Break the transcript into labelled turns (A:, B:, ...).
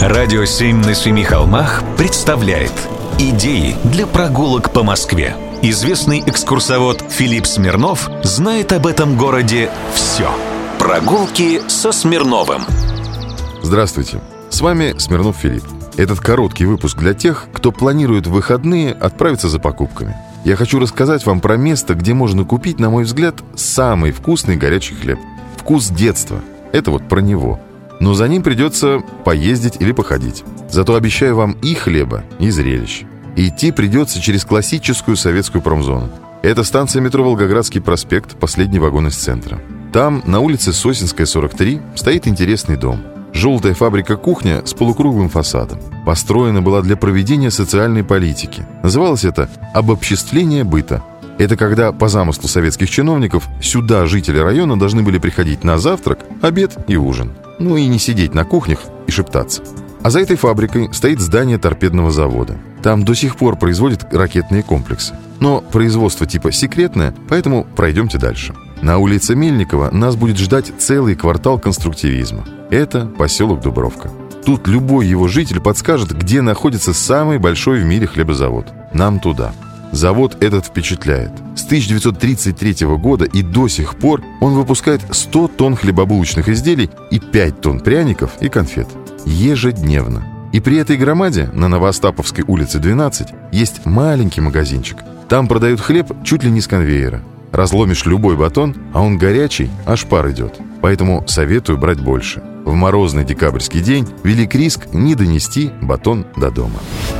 A: Радио «Семь на семи холмах» представляет Идеи для прогулок по Москве. Известный экскурсовод Филипп Смирнов знает об этом городе все. Прогулки со Смирновым.
B: Здравствуйте, с вами Смирнов Филипп. Этот короткий выпуск для тех, кто планирует в выходные отправиться за покупками. Я хочу рассказать вам про место, где можно купить, на мой взгляд, самый вкусный горячий хлеб. Вкус детства. Это вот про него – но за ним придется поездить или походить. Зато обещаю вам и хлеба, и зрелищ. Идти придется через классическую советскую промзону. Это станция метро «Волгоградский проспект», последний вагон из центра. Там, на улице Сосинская, 43, стоит интересный дом. Желтая фабрика-кухня с полукруглым фасадом. Построена была для проведения социальной политики. Называлось это «Обобществление быта». Это когда, по замыслу советских чиновников, сюда жители района должны были приходить на завтрак, обед и ужин. Ну и не сидеть на кухнях и шептаться. А за этой фабрикой стоит здание торпедного завода. Там до сих пор производят ракетные комплексы. Но производство типа секретное, поэтому пройдемте дальше. На улице Мельникова нас будет ждать целый квартал конструктивизма. Это поселок Дубровка. Тут любой его житель подскажет, где находится самый большой в мире хлебозавод. Нам туда. Завод этот впечатляет. С 1933 года и до сих пор он выпускает 100 тонн хлебобулочных изделий и 5 тонн пряников и конфет. Ежедневно. И при этой громаде на Новоостаповской улице 12 есть маленький магазинчик. Там продают хлеб чуть ли не с конвейера. Разломишь любой батон, а он горячий, аж пар идет. Поэтому советую брать больше. В морозный декабрьский день велик риск не донести батон до дома.